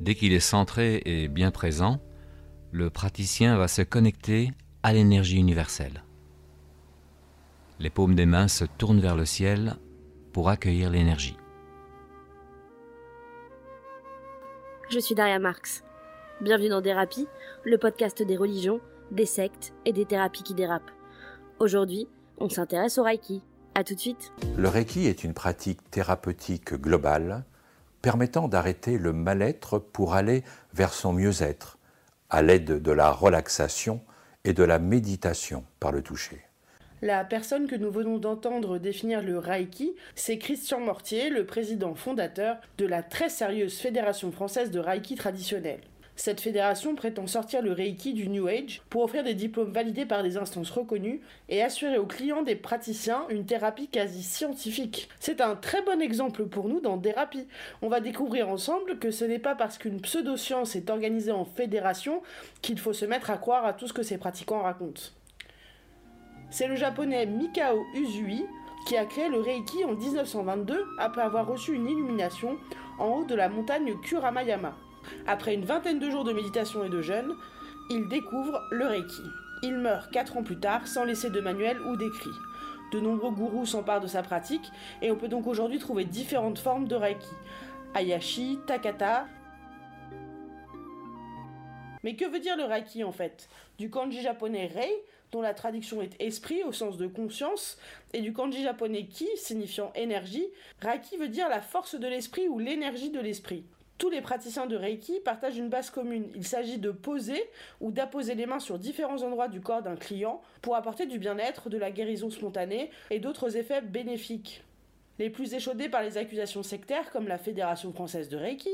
Dès qu'il est centré et bien présent, le praticien va se connecter à l'énergie universelle. Les paumes des mains se tournent vers le ciel pour accueillir l'énergie. Je suis Daria Marx. Bienvenue dans Thérapie, le podcast des religions, des sectes et des thérapies qui dérapent. Aujourd'hui, on s'intéresse au Reiki. A tout de suite. Le Reiki est une pratique thérapeutique globale permettant d'arrêter le mal-être pour aller vers son mieux-être, à l'aide de la relaxation et de la méditation par le toucher. La personne que nous venons d'entendre définir le Reiki, c'est Christian Mortier, le président fondateur de la très sérieuse Fédération française de Reiki traditionnel. Cette fédération prétend sortir le Reiki du New Age pour offrir des diplômes validés par des instances reconnues et assurer aux clients des praticiens une thérapie quasi scientifique. C'est un très bon exemple pour nous dans Thérapie. On va découvrir ensemble que ce n'est pas parce qu'une pseudo-science est organisée en fédération qu'il faut se mettre à croire à tout ce que ces pratiquants racontent. C'est le japonais Mikao Usui qui a créé le Reiki en 1922 après avoir reçu une illumination en haut de la montagne Kuramayama. Après une vingtaine de jours de méditation et de jeûne, il découvre le Reiki. Il meurt 4 ans plus tard sans laisser de manuel ou d'écrit. De nombreux gourous s'emparent de sa pratique et on peut donc aujourd'hui trouver différentes formes de Reiki. Ayashi, Takata. Mais que veut dire le Reiki en fait? Du kanji japonais Rei, dont la traduction est esprit au sens de conscience, et du kanji japonais Ki, signifiant énergie, Reiki veut dire la force de l'esprit ou l'énergie de l'esprit. Tous les praticiens de Reiki partagent une base commune. Il s'agit de poser ou d'apposer les mains sur différents endroits du corps d'un client pour apporter du bien-être, de la guérison spontanée et d'autres effets bénéfiques les plus échaudés par les accusations sectaires, comme la Fédération française de Reiki,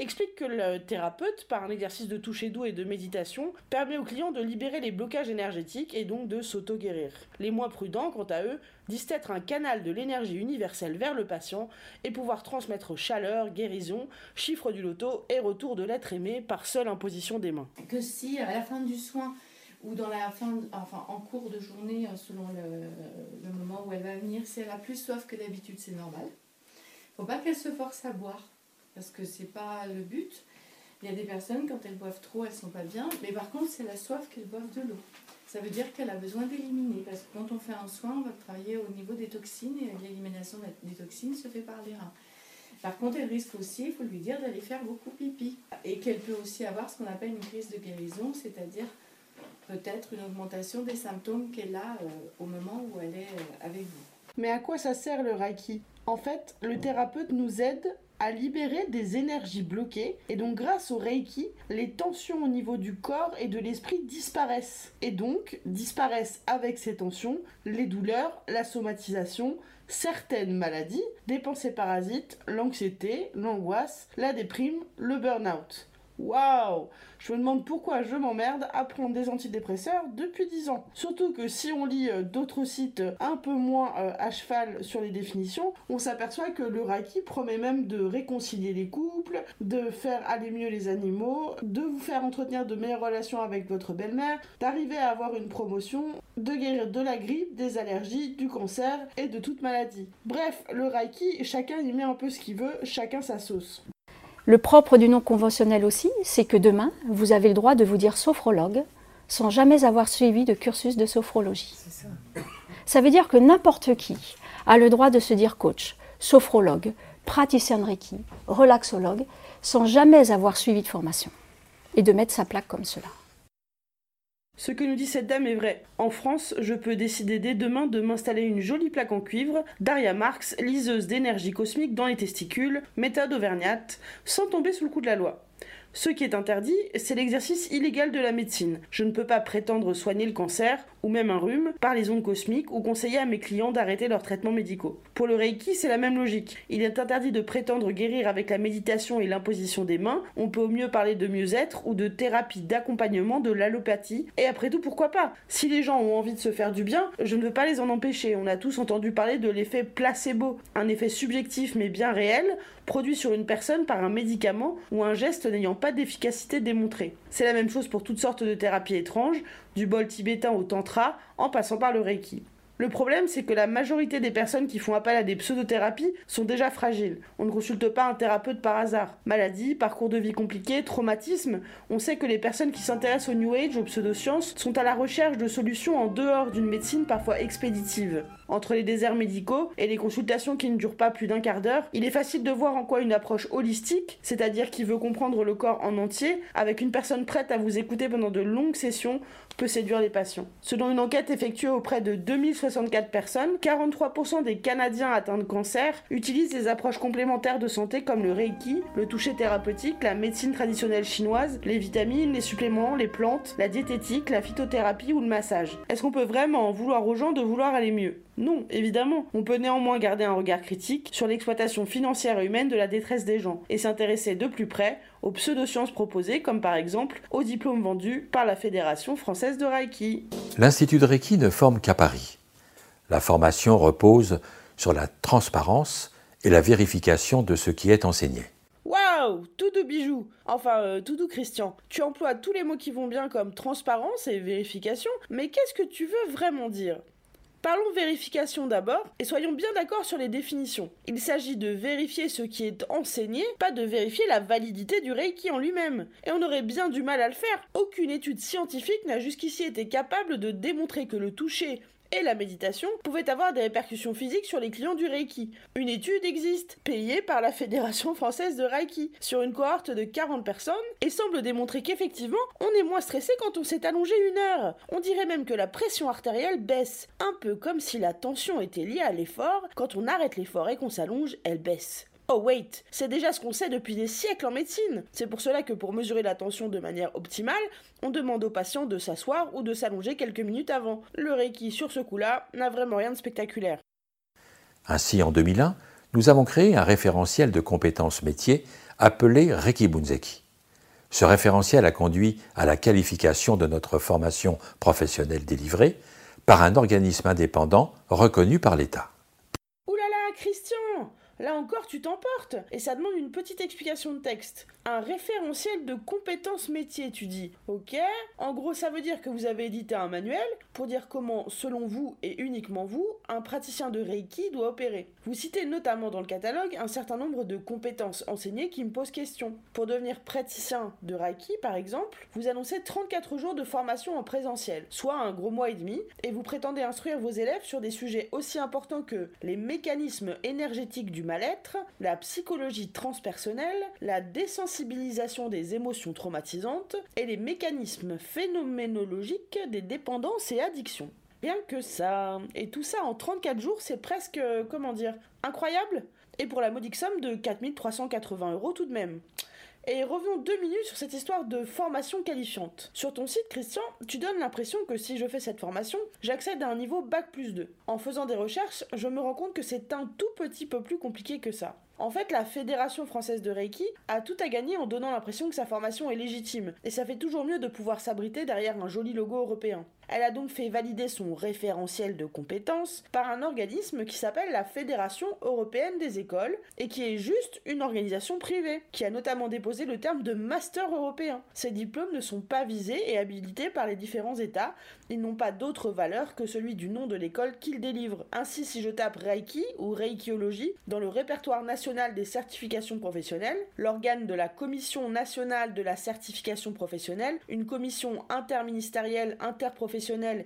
expliquent que le thérapeute, par un exercice de toucher doux et de méditation, permet aux clients de libérer les blocages énergétiques et donc de s'auto-guérir. Les moins prudents, quant à eux, disent être un canal de l'énergie universelle vers le patient et pouvoir transmettre chaleur, guérison, chiffre du loto et retour de l'être aimé par seule imposition des mains. Que si à la fin du soin ou dans la fin, enfin en cours de journée, euh, selon le, moment où elle va venir, si elle a plus soif que d'habitude, c'est normal. Faut pas qu'elle se force à boire, parce que c'est pas le but. Il y a des personnes, quand elles boivent trop, elles sont pas bien, mais par contre, c'est la soif qu'elles boivent de l'eau. Ça veut dire qu'elle a besoin d'éliminer, parce que quand on fait un soin, on va travailler au niveau des toxines, et l'élimination des toxines se fait par les reins. Par contre, elle risque aussi, il faut lui dire, d'aller faire beaucoup pipi. Et qu'elle peut aussi avoir ce qu'on appelle une crise de guérison, c'est-à-dire peut-être une augmentation des symptômes qu'elle a euh, au moment où elle est euh, avec vous. Mais à quoi ça sert le Reiki? En fait, le thérapeute nous aide à libérer des énergies bloquées et donc grâce au Reiki, les tensions au niveau du corps et de l'esprit disparaissent. Et donc disparaissent avec ces tensions les douleurs, la somatisation, certaines maladies, des pensées parasites, l'anxiété, l'angoisse, la déprime, le burn-out. Waouh Je me demande pourquoi je m'emmerde à prendre des antidépresseurs depuis 10 ans. Surtout que si on lit euh, d'autres sites un peu moins euh, à cheval sur les définitions, on s'aperçoit que le Reiki promet même de réconcilier les couples, de faire aller mieux les animaux, de vous faire entretenir de meilleures relations avec votre belle-mère, d'arriver à avoir une promotion, de guérir de la grippe, des allergies, du cancer et de toute maladie. Bref, le Reiki, chacun y met un peu ce qu'il veut, chacun sa sauce. Le propre du non conventionnel aussi, c'est que demain, vous avez le droit de vous dire sophrologue sans jamais avoir suivi de cursus de sophrologie. Ça. ça veut dire que n'importe qui a le droit de se dire coach, sophrologue, praticien de Reiki, relaxologue, sans jamais avoir suivi de formation et de mettre sa plaque comme cela. Ce que nous dit cette dame est vrai. En France, je peux décider dès demain de m'installer une jolie plaque en cuivre, Daria Marx, liseuse d'énergie cosmique dans les testicules, méthode auvergnate, sans tomber sous le coup de la loi. Ce qui est interdit, c'est l'exercice illégal de la médecine. Je ne peux pas prétendre soigner le cancer ou même un rhume par les ondes cosmiques ou conseiller à mes clients d'arrêter leurs traitements médicaux. Pour le Reiki, c'est la même logique. Il est interdit de prétendre guérir avec la méditation et l'imposition des mains. On peut au mieux parler de mieux-être ou de thérapie d'accompagnement de l'allopathie. Et après tout, pourquoi pas? Si les gens ont envie de se faire du bien, je ne veux pas les en empêcher. On a tous entendu parler de l'effet placebo, un effet subjectif mais bien réel, produit sur une personne par un médicament ou un geste n'ayant pas d'efficacité démontrée. C'est la même chose pour toutes sortes de thérapies étranges, du bol tibétain au tantra, en passant par le reiki. Le problème, c'est que la majorité des personnes qui font appel à des pseudothérapies sont déjà fragiles. On ne consulte pas un thérapeute par hasard. Maladie, parcours de vie compliqué, traumatisme, on sait que les personnes qui s'intéressent au New Age, aux pseudosciences, sont à la recherche de solutions en dehors d'une médecine parfois expéditive. Entre les déserts médicaux et les consultations qui ne durent pas plus d'un quart d'heure, il est facile de voir en quoi une approche holistique, c'est-à-dire qui veut comprendre le corps en entier, avec une personne prête à vous écouter pendant de longues sessions, peut séduire les patients. Selon une enquête effectuée auprès de 2064 personnes, 43% des Canadiens atteints de cancer utilisent des approches complémentaires de santé comme le Reiki, le toucher thérapeutique, la médecine traditionnelle chinoise, les vitamines, les suppléments, les plantes, la diététique, la phytothérapie ou le massage. Est-ce qu'on peut vraiment vouloir aux gens de vouloir aller mieux? Non, évidemment. On peut néanmoins garder un regard critique sur l'exploitation financière et humaine de la détresse des gens et s'intéresser de plus près aux pseudosciences proposées, comme par exemple aux diplômes vendus par la Fédération française de Reiki. L'Institut de Reiki ne forme qu'à Paris. La formation repose sur la transparence et la vérification de ce qui est enseigné. Waouh Tout de bijoux Enfin, euh, tout doux Christian, tu emploies tous les mots qui vont bien comme transparence et vérification, mais qu'est-ce que tu veux vraiment dire? Parlons vérification d'abord, et soyons bien d'accord sur les définitions. Il s'agit de vérifier ce qui est enseigné, pas de vérifier la validité du Reiki en lui-même. Et on aurait bien du mal à le faire. Aucune étude scientifique n'a jusqu'ici été capable de démontrer que le toucher et la méditation pouvaient avoir des répercussions physiques sur les clients du Reiki. Une étude existe, payée par la Fédération française de Reiki, sur une cohorte de 40 personnes, et semble démontrer qu'effectivement, on est moins stressé quand on s'est allongé une heure. On dirait même que la pression artérielle baisse, un peu comme si la tension était liée à l'effort, quand on arrête l'effort et qu'on s'allonge, elle baisse. Oh wait, c'est déjà ce qu'on sait depuis des siècles en médecine. C'est pour cela que pour mesurer la tension de manière optimale, on demande aux patients de s'asseoir ou de s'allonger quelques minutes avant. Le Reiki sur ce coup-là n'a vraiment rien de spectaculaire. Ainsi, en 2001, nous avons créé un référentiel de compétences métiers appelé Reiki Bunzeki. Ce référentiel a conduit à la qualification de notre formation professionnelle délivrée par un organisme indépendant reconnu par l'État. Oulala, Christian Là encore, tu t'emportes, et ça demande une petite explication de texte. Un référentiel de compétences métiers, tu dis. Ok En gros, ça veut dire que vous avez édité un manuel pour dire comment, selon vous et uniquement vous, un praticien de Reiki doit opérer. Vous citez notamment dans le catalogue un certain nombre de compétences enseignées qui me posent question. Pour devenir praticien de Reiki, par exemple, vous annoncez 34 jours de formation en présentiel, soit un gros mois et demi, et vous prétendez instruire vos élèves sur des sujets aussi importants que les mécanismes énergétiques du mal-être, la psychologie transpersonnelle, la désensibilisation des émotions traumatisantes et les mécanismes phénoménologiques des dépendances et addictions. Rien que ça. Et tout ça en 34 jours, c'est presque, euh, comment dire, incroyable Et pour la modique somme de 4380 euros tout de même. Et revenons deux minutes sur cette histoire de formation qualifiante. Sur ton site, Christian, tu donnes l'impression que si je fais cette formation, j'accède à un niveau Bac plus 2. En faisant des recherches, je me rends compte que c'est un tout petit peu plus compliqué que ça. En fait, la Fédération française de Reiki a tout à gagner en donnant l'impression que sa formation est légitime, et ça fait toujours mieux de pouvoir s'abriter derrière un joli logo européen. Elle a donc fait valider son référentiel de compétences par un organisme qui s'appelle la Fédération européenne des écoles et qui est juste une organisation privée, qui a notamment déposé le terme de master européen. Ces diplômes ne sont pas visés et habilités par les différents États, ils n'ont pas d'autre valeur que celui du nom de l'école qu'ils délivrent. Ainsi, si je tape Reiki ou Reikiologie dans le répertoire national des certifications professionnelles, l'organe de la Commission nationale de la certification professionnelle, une commission interministérielle interprofessionnelle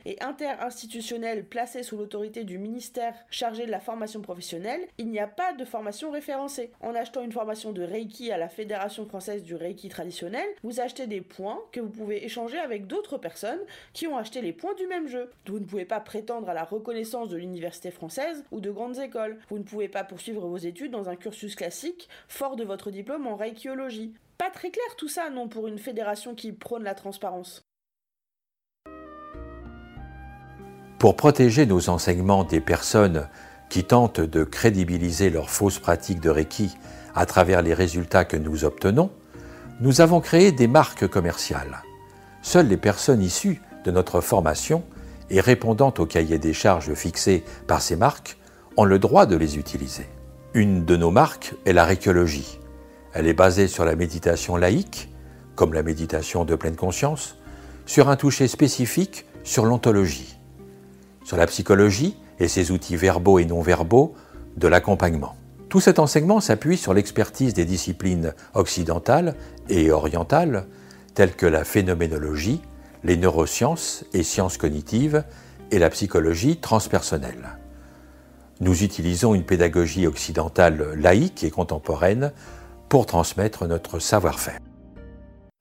et interinstitutionnelle placée sous l'autorité du ministère chargé de la formation professionnelle, il n'y a pas de formation référencée. En achetant une formation de Reiki à la Fédération française du Reiki traditionnel, vous achetez des points que vous pouvez échanger avec d'autres personnes qui ont acheté les points du même jeu. Vous ne pouvez pas prétendre à la reconnaissance de l'université française ou de grandes écoles. Vous ne pouvez pas poursuivre vos études dans un cursus classique, fort de votre diplôme en Reikiologie. Pas très clair tout ça, non, pour une fédération qui prône la transparence. Pour protéger nos enseignements des personnes qui tentent de crédibiliser leurs fausses pratiques de Reiki à travers les résultats que nous obtenons, nous avons créé des marques commerciales. Seules les personnes issues de notre formation et répondant au cahier des charges fixé par ces marques ont le droit de les utiliser. Une de nos marques est la réquiologie. Elle est basée sur la méditation laïque, comme la méditation de pleine conscience, sur un toucher spécifique sur l'ontologie. Sur la psychologie et ses outils verbaux et non verbaux de l'accompagnement. Tout cet enseignement s'appuie sur l'expertise des disciplines occidentales et orientales telles que la phénoménologie, les neurosciences et sciences cognitives et la psychologie transpersonnelle. Nous utilisons une pédagogie occidentale laïque et contemporaine pour transmettre notre savoir-faire.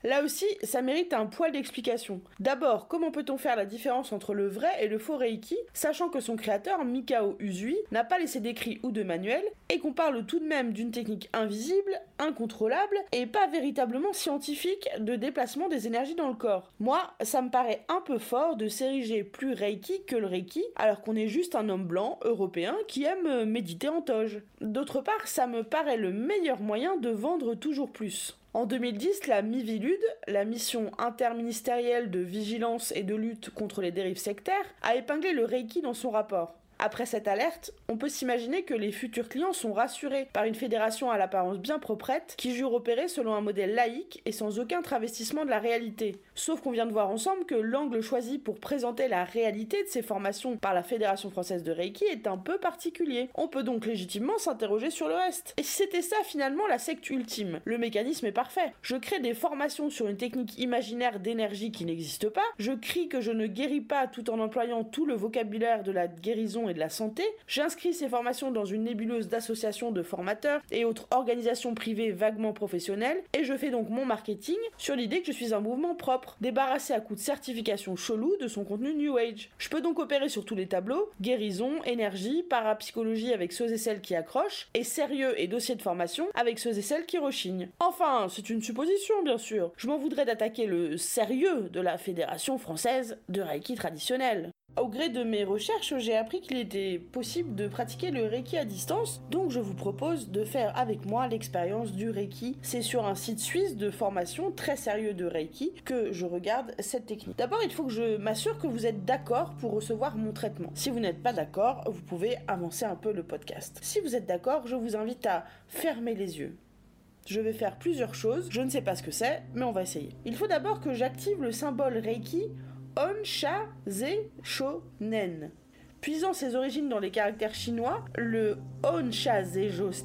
Là aussi, ça mérite un poil d'explication. D'abord, comment peut-on faire la différence entre le vrai et le faux Reiki, sachant que son créateur, Mikao Usui, n'a pas laissé d'écrit ou de manuel, et qu'on parle tout de même d'une technique invisible, incontrôlable, et pas véritablement scientifique de déplacement des énergies dans le corps. Moi, ça me paraît un peu fort de s'ériger plus Reiki que le Reiki, alors qu'on est juste un homme blanc, européen, qui aime méditer en toge. D'autre part, ça me paraît le meilleur moyen de vendre toujours plus. En 2010, la MIVILUD, la mission interministérielle de vigilance et de lutte contre les dérives sectaires, a épinglé le Reiki dans son rapport. Après cette alerte, on peut s'imaginer que les futurs clients sont rassurés par une fédération à l'apparence bien proprette qui jure opérer selon un modèle laïque et sans aucun travestissement de la réalité. Sauf qu'on vient de voir ensemble que l'angle choisi pour présenter la réalité de ces formations par la Fédération française de Reiki est un peu particulier. On peut donc légitimement s'interroger sur le reste. Et si c'était ça finalement la secte ultime? Le mécanisme est parfait. Je crée des formations sur une technique imaginaire d'énergie qui n'existe pas, je crie que je ne guéris pas tout en employant tout le vocabulaire de la guérison et de la santé, j'inscris ces formations dans une nébuleuse d'associations de formateurs et autres organisations privées vaguement professionnelles, et je fais donc mon marketing sur l'idée que je suis un mouvement propre, débarrassé à coup de certification chelou de son contenu New Age. Je peux donc opérer sur tous les tableaux, guérison, énergie, parapsychologie avec ceux et celles qui accrochent, et sérieux et dossier de formation avec ceux et celles qui rechignent. Enfin, c'est une supposition bien sûr. Je m'en voudrais d'attaquer le sérieux de la Fédération française de Reiki traditionnel. Au gré de mes recherches, j'ai appris qu'il était possible de pratiquer le Reiki à distance, donc je vous propose de faire avec moi l'expérience du Reiki. C'est sur un site suisse de formation très sérieux de Reiki que je regarde cette technique. D'abord, il faut que je m'assure que vous êtes d'accord pour recevoir mon traitement. Si vous n'êtes pas d'accord, vous pouvez avancer un peu le podcast. Si vous êtes d'accord, je vous invite à fermer les yeux. Je vais faire plusieurs choses, je ne sais pas ce que c'est, mais on va essayer. Il faut d'abord que j'active le symbole Reiki Onsha Ze Shonen. Puisant ses origines dans les caractères chinois, le Onsha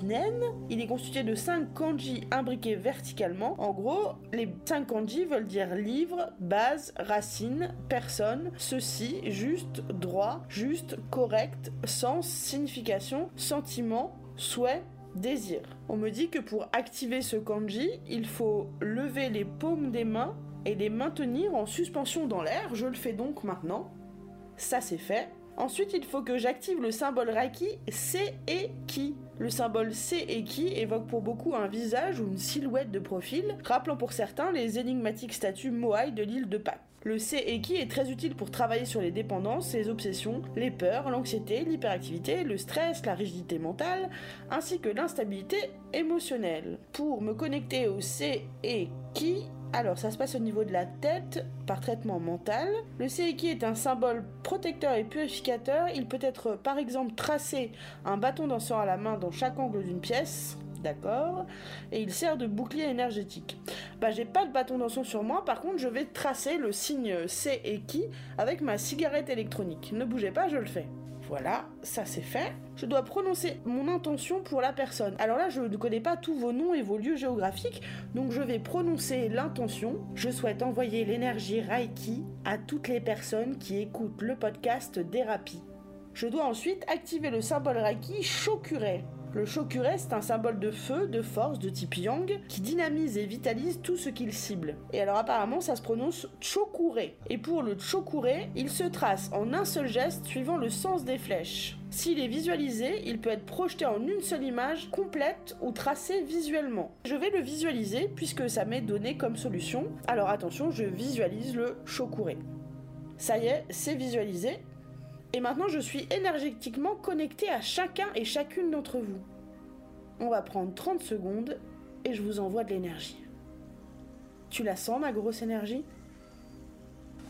Nen, il est constitué de 5 kanji imbriqués verticalement. En gros, les 5 kanji veulent dire livre, base, racine, personne, ceci, juste, droit, juste, correct, sens, signification, sentiment, souhait, désir. On me dit que pour activer ce kanji, il faut lever les paumes des mains et les maintenir en suspension dans l'air. Je le fais donc maintenant. Ça c'est fait. Ensuite, il faut que j'active le symbole Reiki C et Ki. Le symbole C et Ki évoque pour beaucoup un visage ou une silhouette de profil, rappelant pour certains les énigmatiques statues Moai de l'île de Pâques. Le C et Ki est très utile pour travailler sur les dépendances, les obsessions, les peurs, l'anxiété, l'hyperactivité, le stress, la rigidité mentale, ainsi que l'instabilité émotionnelle. Pour me connecter au C et Ki, alors, ça se passe au niveau de la tête par traitement mental. Le Seiki est un symbole protecteur et purificateur. Il peut être par exemple tracé un bâton dansant à la main dans chaque angle d'une pièce. D'accord Et il sert de bouclier énergétique. Bah, j'ai pas de bâton dansant sur moi, par contre, je vais tracer le signe C et qui avec ma cigarette électronique. Ne bougez pas, je le fais. Voilà, ça c'est fait. Je dois prononcer mon intention pour la personne. Alors là, je ne connais pas tous vos noms et vos lieux géographiques, donc je vais prononcer l'intention. Je souhaite envoyer l'énergie Reiki à toutes les personnes qui écoutent le podcast Thérapie. Je dois ensuite activer le symbole Reiki Shokure. Le Shokure, c'est un symbole de feu, de force, de type Yang, qui dynamise et vitalise tout ce qu'il cible. Et alors apparemment, ça se prononce Chokure. Et pour le Chokure, il se trace en un seul geste suivant le sens des flèches. S'il est visualisé, il peut être projeté en une seule image complète ou tracé visuellement. Je vais le visualiser puisque ça m'est donné comme solution. Alors attention, je visualise le Chokure. Ça y est, c'est visualisé. Et maintenant, je suis énergétiquement connecté à chacun et chacune d'entre vous. On va prendre 30 secondes et je vous envoie de l'énergie. Tu la sens, ma grosse énergie?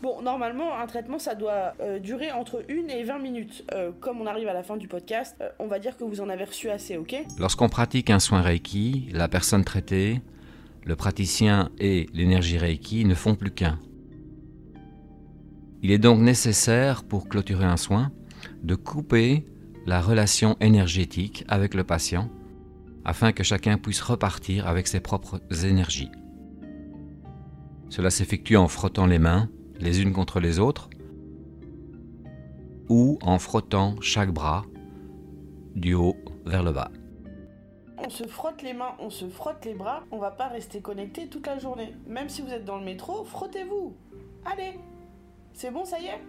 Bon, normalement, un traitement, ça doit euh, durer entre 1 et 20 minutes. Euh, comme on arrive à la fin du podcast, euh, on va dire que vous en avez reçu assez, ok? Lorsqu'on pratique un soin Reiki, la personne traitée, le praticien et l'énergie Reiki ne font plus qu'un. Il est donc nécessaire, pour clôturer un soin, de couper la relation énergétique avec le patient afin que chacun puisse repartir avec ses propres énergies. Cela s'effectue en frottant les mains les unes contre les autres ou en frottant chaque bras du haut vers le bas. On se frotte les mains, on se frotte les bras, on va pas rester connecté toute la journée. Même si vous êtes dans le métro, frottez-vous. Allez. C'est bon, ça y est?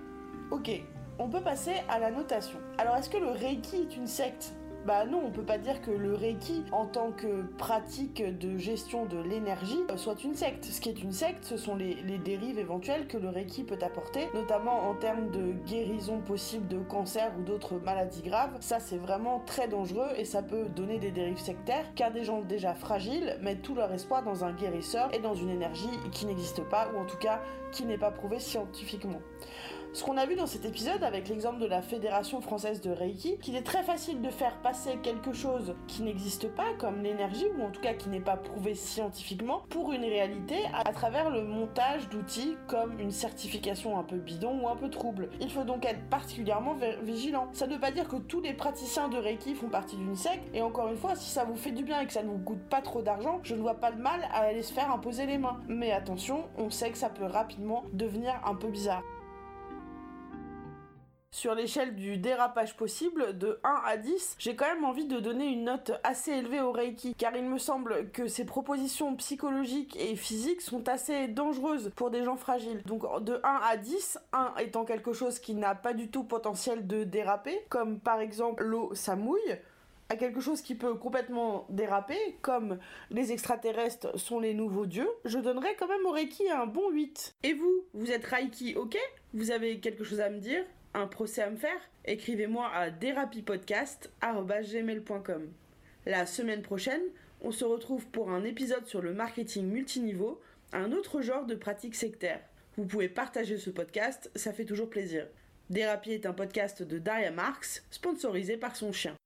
Ok, on peut passer à la notation. Alors est-ce que le Reiki est une secte? Bah non, on peut pas dire que le Reiki, en tant que pratique de gestion de l'énergie, euh, soit une secte. Ce qui est une secte, ce sont les, dérives éventuelles que le Reiki peut apporter, notamment en termes de guérison possible de cancer ou d'autres maladies graves. Ça, c'est vraiment très dangereux et ça peut donner des dérives sectaires, car des gens déjà fragiles mettent tout leur espoir dans un guérisseur et dans une énergie qui n'existe pas, ou en tout cas qui n'est pas prouvée scientifiquement. Ce qu'on a vu dans cet épisode avec l'exemple de la Fédération française de Reiki, qu'il est très facile de faire passer quelque chose qui n'existe pas, comme l'énergie, ou en tout cas qui n'est pas prouvé scientifiquement, pour une réalité à travers le montage d'outils comme une certification un peu bidon ou un peu trouble. Il faut donc être particulièrement vigilant. Ça ne veut pas dire que tous les praticiens de Reiki font partie d'une secte, et encore une fois, si ça vous fait du bien et que ça ne vous coûte pas trop d'argent, je ne vois pas de mal à aller se faire imposer les mains. Mais attention, on sait que ça peut rapidement devenir un peu bizarre sur l'échelle du dérapage possible de 1 à 10, j'ai quand même envie de donner une note assez élevée au Reiki, car il me semble que ces propositions psychologiques et physiques sont assez dangereuses pour des gens fragiles. Donc de 1 à 10, 1 étant quelque chose qui n'a pas du tout potentiel de déraper, comme par exemple l'eau ça mouille, à quelque chose qui peut complètement déraper, comme les extraterrestres sont les nouveaux dieux, je donnerais quand même au Reiki un bon 8. Et vous, vous êtes Reiki, ok? Vous avez quelque chose à me dire? Un procès à me faire Écrivez-moi à derapipodcast.gmail.com La semaine prochaine, on se retrouve pour un épisode sur le marketing multiniveau, un autre genre de pratique sectaire. Vous pouvez partager ce podcast, ça fait toujours plaisir. Dérapie est un podcast de Daria Marx, sponsorisé par son chien.